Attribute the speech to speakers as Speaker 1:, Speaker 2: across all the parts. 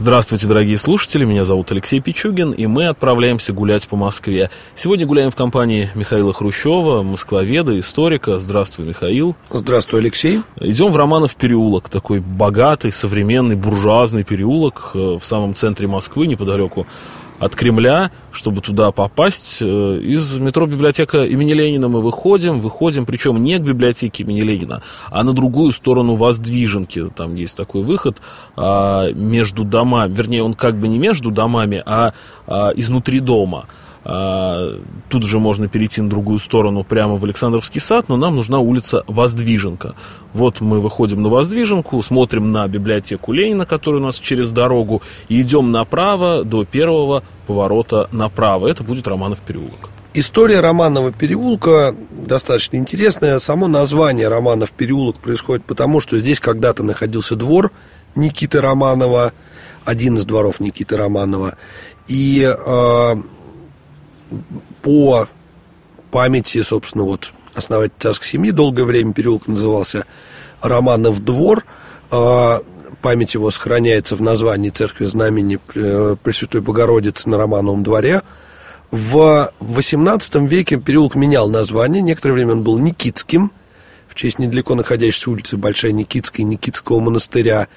Speaker 1: Здравствуйте, дорогие слушатели, меня зовут Алексей Пичугин, и мы отправляемся гулять по Москве. Сегодня гуляем в компании Михаила Хрущева, москвоведа, историка. Здравствуй, Михаил.
Speaker 2: Здравствуй, Алексей.
Speaker 1: Идем в Романов переулок, такой богатый, современный, буржуазный переулок э, в самом центре Москвы, неподалеку от Кремля, чтобы туда попасть. Э, из метро библиотека имени Ленина мы выходим, выходим, причем не к библиотеке имени Ленина, а на другую сторону Воздвиженки. Там есть такой выход а, между домами, вернее, он как бы не между домами, а, а изнутри дома. А, тут же можно перейти на другую сторону, прямо в Александровский сад, но нам нужна улица Воздвиженка. Вот мы выходим на Воздвиженку, смотрим на библиотеку Ленина, которая у нас через дорогу, и идем направо до первого поворота направо. Это будет Романов переулок.
Speaker 2: История Романова переулка достаточно интересная. Само название Романов переулок происходит потому, что здесь когда-то находился двор Никиты Романова, один из дворов Никиты Романова. И э, по памяти, собственно, вот основатель царской семьи, долгое время переулок назывался Романов двор. А, память его сохраняется в названии церкви знамени э, Пресвятой Богородицы на Романовом дворе. В XVIII веке переулок менял название. Некоторое время он был Никитским, в честь недалеко находящейся улицы Большая Никитская Никитского монастыря.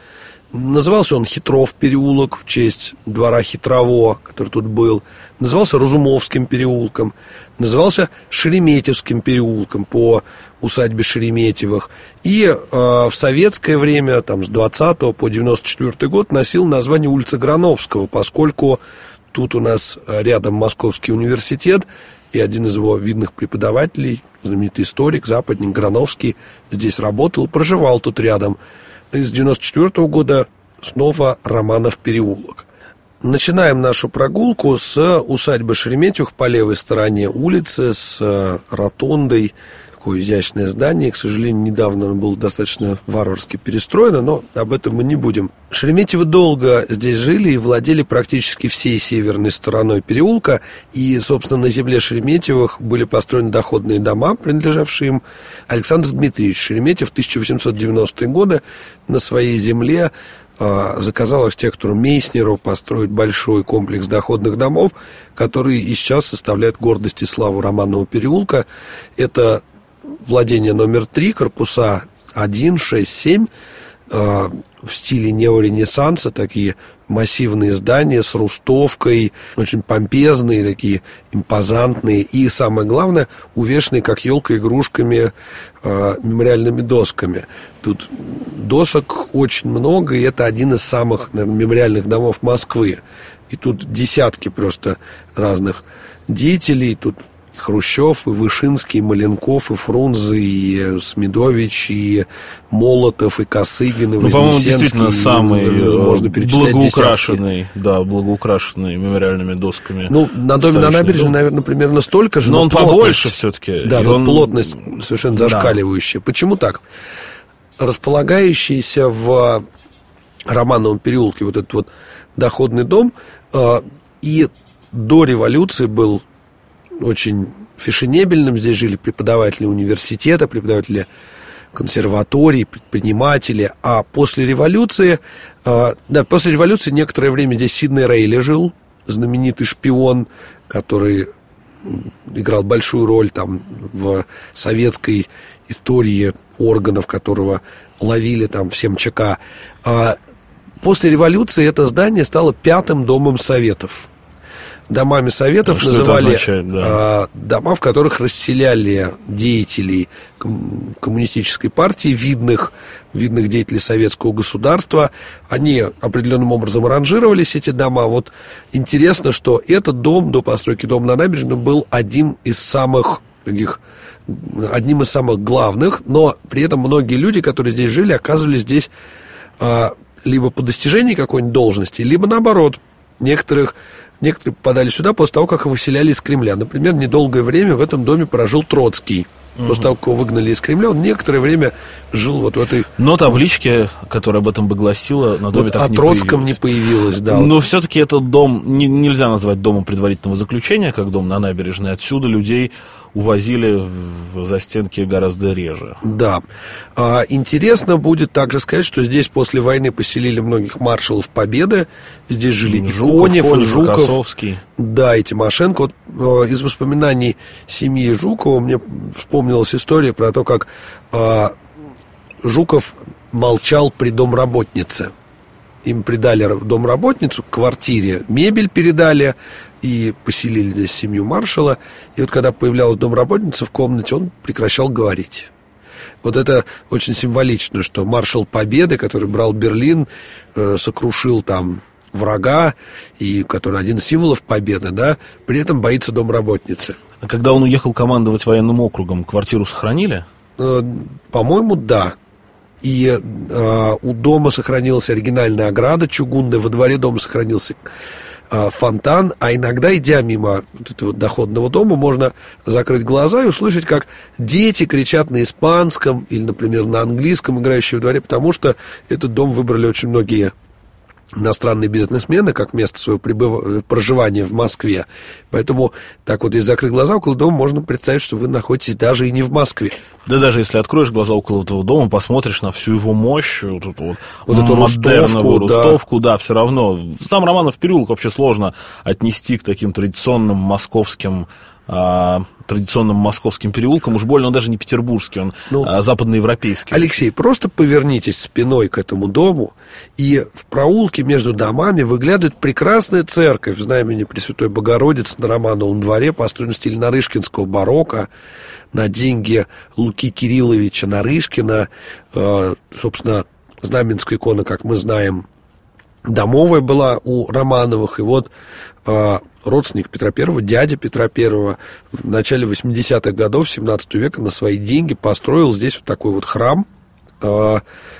Speaker 2: Назывался он Хитров переулок в честь двора Хитрово, который тут был. Назывался Разумовским переулком. Назывался Шереметьевским переулком по усадьбе Шереметьевых. И э, в советское время, там, с 20 по 94 год, носил название улица Грановского, поскольку тут у нас рядом Московский университет, и один из его видных преподавателей, знаменитый историк, западник Грановский, здесь работал, проживал тут рядом – из 94 года снова Романов переулок. Начинаем нашу прогулку с усадьбы Шереметьев по левой стороне улицы, с э, ротондой, такое изящное здание. К сожалению, недавно оно было достаточно варварски перестроено, но об этом мы не будем. Шереметьевы долго здесь жили и владели практически всей северной стороной переулка. И, собственно, на земле Шереметьевых были построены доходные дома, принадлежавшие им. Александр Дмитриевич Шереметьев в 1890-е годы на своей земле а, заказал архитектору Мейснеру построить большой комплекс доходных домов, которые и сейчас составляют гордость и славу Романного переулка. Это владение номер три, корпуса 1, 6, 7, в стиле неоренессанса, такие массивные здания с рустовкой, очень помпезные, такие импозантные и, самое главное, увешанные, как елка, игрушками, э, мемориальными досками. Тут досок очень много, и это один из самых, наверное, мемориальных домов Москвы. И тут десятки просто разных деятелей, тут Хрущев, и Вышинский, и Маленков, и Фрунзе, и Смедович, и Молотов, и Косыгин, и ну,
Speaker 1: по-моему, действительно самый э, можно благоукрашенный, десятки. да, благоукрашенный мемориальными досками.
Speaker 2: Ну, на доме на набережной, дом. наверное, примерно столько же.
Speaker 1: Но, но он побольше все-таки.
Speaker 2: Да, тут он... плотность совершенно зашкаливающая. Да. Почему так? Располагающийся в Романовом переулке вот этот вот доходный дом, э, и до революции был очень фешенебельным. Здесь жили преподаватели университета, преподаватели консерваторий, предприниматели. А после революции, э, да, после революции некоторое время здесь Сидней Рейли жил, знаменитый шпион, который играл большую роль там в советской истории органов, которого ловили там всем ЧК. А после революции это здание стало пятым домом советов домами советов Что называли да. дома, в которых расселяли деятелей коммунистической партии, видных, видных деятелей советского государства. Они определенным образом ранжировались, эти дома. Вот интересно, что этот дом до постройки дома на набережной был один из самых таких одним из самых главных, но при этом многие люди, которые здесь жили, оказывались здесь а, либо по достижении какой-нибудь должности, либо наоборот. Некоторых Некоторые попадали сюда после того, как их выселяли из Кремля. Например, недолгое время в этом доме прожил Троцкий. Угу. После того, как его выгнали из Кремля, он некоторое время жил вот в этой...
Speaker 1: Но таблички, которая об этом бы гласила, на доме вот так
Speaker 2: о
Speaker 1: не
Speaker 2: Троцком
Speaker 1: появилась.
Speaker 2: не появилась, да.
Speaker 1: Но все-таки этот дом не, нельзя назвать домом предварительного заключения, как дом на набережной. Отсюда людей увозили в застенки гораздо реже.
Speaker 2: Да. А, интересно будет также сказать, что здесь после войны поселили многих маршалов Победы. Здесь жили
Speaker 1: Жуков,
Speaker 2: и Конев,
Speaker 1: Конев,
Speaker 2: и Жуков.
Speaker 1: Косовский.
Speaker 2: Да, и Тимошенко. Вот, э, из воспоминаний семьи Жукова мне вспомнилась история про то, как э, Жуков молчал при домработнице им придали домработницу квартире, мебель передали и поселили здесь семью маршала. И вот когда появлялась домработница в комнате, он прекращал говорить. Вот это очень символично, что маршал Победы, который брал Берлин, э, сокрушил там врага, и который один из символов победы, да, при этом боится домработницы.
Speaker 1: А когда он уехал командовать военным округом, квартиру сохранили?
Speaker 2: Э, по-моему, да. И э, у дома сохранилась оригинальная ограда чугунная, во дворе дома сохранился э, фонтан, а иногда, идя мимо вот этого доходного дома, можно закрыть глаза и услышать, как дети кричат на испанском или, например, на английском, играющие в дворе, потому что этот дом выбрали очень многие иностранные бизнесмены как место своего пребыв... проживания в Москве. Поэтому так вот, если закрыть глаза около дома, можно представить, что вы находитесь даже и не в Москве.
Speaker 1: Да даже если откроешь глаза около этого дома, посмотришь на всю его мощь, вот эту вот,
Speaker 2: вот эту рустовку,
Speaker 1: рустовку, да. да, все равно. Сам Романов переулок вообще сложно отнести к таким традиционным московским а, традиционным московским переулком, уж больно он даже не петербургский, он ну, а, западноевропейский.
Speaker 2: Алексей, просто повернитесь спиной к этому дому, и в проулке между домами выглядывает прекрасная церковь в знамени Пресвятой Богородицы на Романовом дворе, построена в стиле Нарышкинского барокко, на деньги Луки Кирилловича Нарышкина, э, собственно, знаменская икона, как мы знаем, домовая была у Романовых, и вот э, родственник Петра Первого, дядя Петра Первого, в начале 80-х годов 17 века на свои деньги построил здесь вот такой вот храм, э,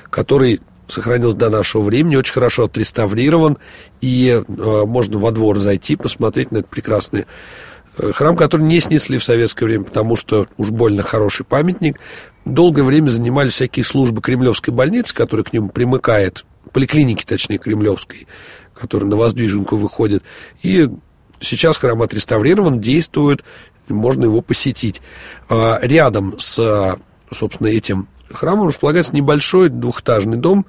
Speaker 2: который сохранился до нашего времени, очень хорошо отреставрирован, и э, можно во двор зайти, посмотреть на этот прекрасный э, храм, который не снесли в советское время, потому что уж больно хороший памятник. Долгое время занимались всякие службы Кремлевской больницы, которая к нему примыкает, поликлиники, точнее, Кремлевской, которая на Воздвиженку выходит. И сейчас храм отреставрирован, действует, можно его посетить. А, рядом с, собственно, этим храмом располагается небольшой двухэтажный дом.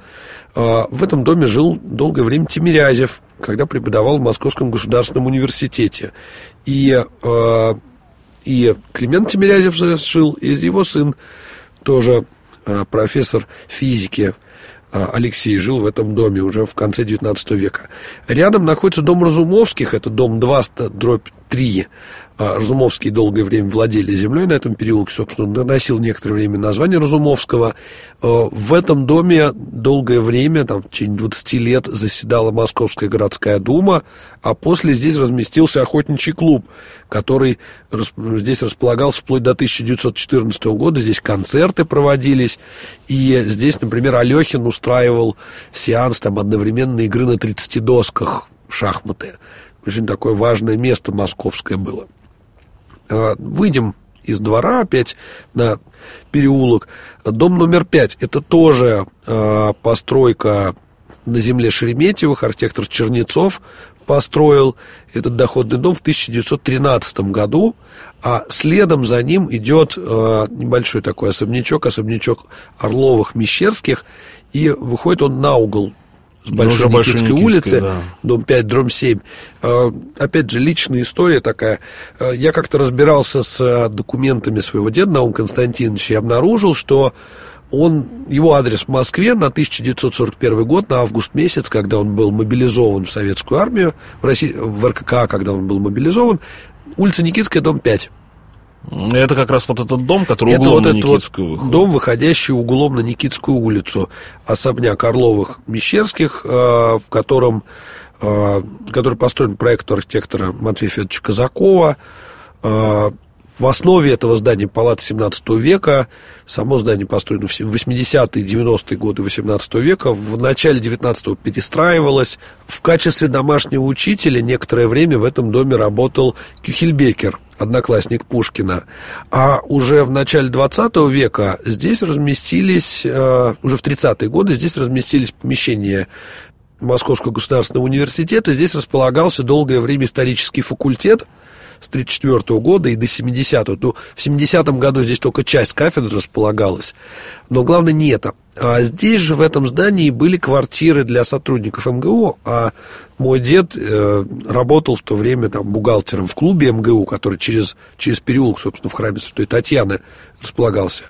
Speaker 2: А, в этом доме жил долгое время Тимирязев, когда преподавал в Московском государственном университете. И, а, и Климент Тимирязев жил, и его сын тоже профессор физики а, Алексей жил в этом доме уже в конце 19 века. Рядом находится дом Разумовских, это дом 2, дробь 3. А, Разумовские долгое время владели землей на этом переулке, собственно, носил некоторое время название Разумовского. А, в этом доме долгое время, там, в течение 20 лет, заседала Московская городская дума, а после здесь разместился охотничий клуб, который здесь располагался вплоть до 1914 года. Здесь концерты проводились, и здесь, например, Алехин устраивал сеанс там, одновременной игры на 30 досках в шахматы. Очень такое важное место московское было. А, выйдем из двора опять на переулок. Дом номер пять – это тоже э, постройка на земле Шереметьевых. Архитектор Чернецов построил этот доходный дом в 1913 году, а следом за ним идет э, небольшой такой особнячок, особнячок Орловых-Мещерских, и выходит он на угол с Большой Никитской, Никитской улицы, да. дом 5, дром 7. А, опять же, личная история такая. А, я как-то разбирался с а, документами своего деда Наум Константиновича и обнаружил, что он, его адрес в Москве на 1941 год, на август месяц, когда он был мобилизован в советскую армию, в, России, в РКК, когда он был мобилизован, улица Никитская, дом 5.
Speaker 1: Это как раз вот этот дом, который
Speaker 2: это
Speaker 1: углом
Speaker 2: вот
Speaker 1: на Никитскую
Speaker 2: вот дом, выходящий углом на Никитскую улицу. Особняк Орловых-Мещерских, э, в котором, э, который построен по проекту архитектора Матвея Федоровича Казакова. В основе этого здания палата 17 века. Само здание построено в 80-е, 90-е годы 18 века. В начале 19-го перестраивалось. В качестве домашнего учителя некоторое время в этом доме работал Кюхельбекер, одноклассник Пушкина. А уже в начале 20 века здесь разместились, э, уже в 30-е годы здесь разместились помещения Московского государственного университета. Здесь располагался долгое время исторический факультет – с 1934 года и до 70-го. Ну, в 70-м году здесь только часть кафедры располагалась. Но главное не это. А здесь же, в этом здании, были квартиры для сотрудников МГУ, а мой дед э, работал в то время там, бухгалтером в клубе МГУ, который через, через переулок, собственно, в храме Святой Татьяны располагался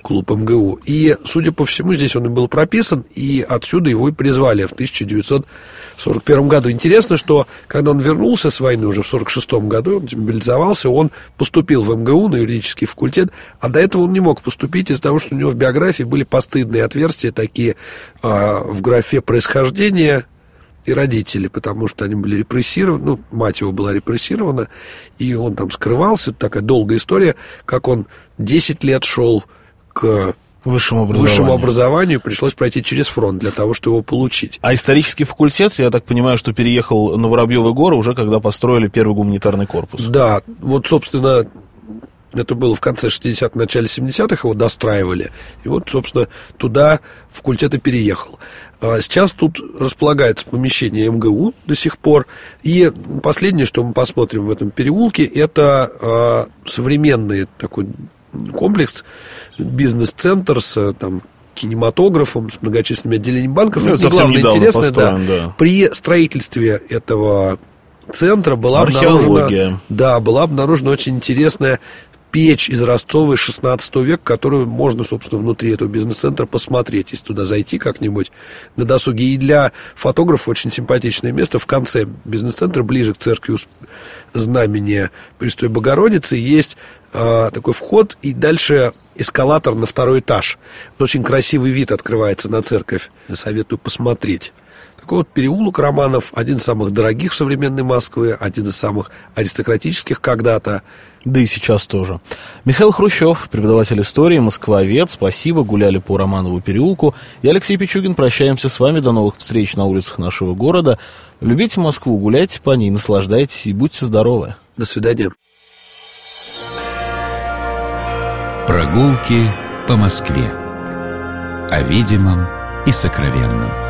Speaker 2: клуб МГУ. И, судя по всему, здесь он и был прописан, и отсюда его и призвали в 1941 году. Интересно, что когда он вернулся с войны уже в 1946 году, он демобилизовался, он поступил в МГУ на юридический факультет, а до этого он не мог поступить из-за того, что у него в биографии были постыдные отверстия такие э, в графе происхождения и родители, потому что они были репрессированы, ну, мать его была репрессирована, и он там скрывался, такая долгая история, как он 10 лет шел к
Speaker 1: Высшему образованию.
Speaker 2: Высшему образованию пришлось пройти через фронт для того, чтобы его получить.
Speaker 1: А исторический факультет, я так понимаю, что переехал на Воробьевы горы уже когда построили первый гуманитарный корпус.
Speaker 2: Да, вот, собственно, это было в конце 60-х, начале 70-х, его достраивали. И вот, собственно, туда факультет и переехал. А сейчас тут располагается помещение МГУ до сих пор. И последнее, что мы посмотрим в этом переулке, это а, современный такой комплекс, бизнес-центр с там, кинематографом, с многочисленными отделениями банков. Ну,
Speaker 1: это главное интересное,
Speaker 2: да, да. При строительстве этого центра была обнаружена, да, была обнаружена очень интересная печь из Ростовой 16 века, которую можно, собственно, внутри этого бизнес-центра посмотреть, если туда зайти как-нибудь на досуге. И для фотографа очень симпатичное место в конце бизнес-центра, ближе к церкви знамения Престой Богородицы, есть э, такой вход, и дальше эскалатор на второй этаж. Очень красивый вид открывается на церковь. Советую посмотреть. Такой вот переулок Романов, один из самых дорогих в современной Москве, один из самых аристократических когда-то.
Speaker 1: Да и сейчас тоже. Михаил Хрущев, преподаватель истории, москвовед, спасибо, гуляли по Романову переулку. Я Алексей Пичугин, прощаемся с вами, до новых встреч на улицах нашего города. Любите Москву, гуляйте по ней, наслаждайтесь и будьте здоровы.
Speaker 2: До свидания.
Speaker 3: Прогулки по Москве. О видимом и сокровенном.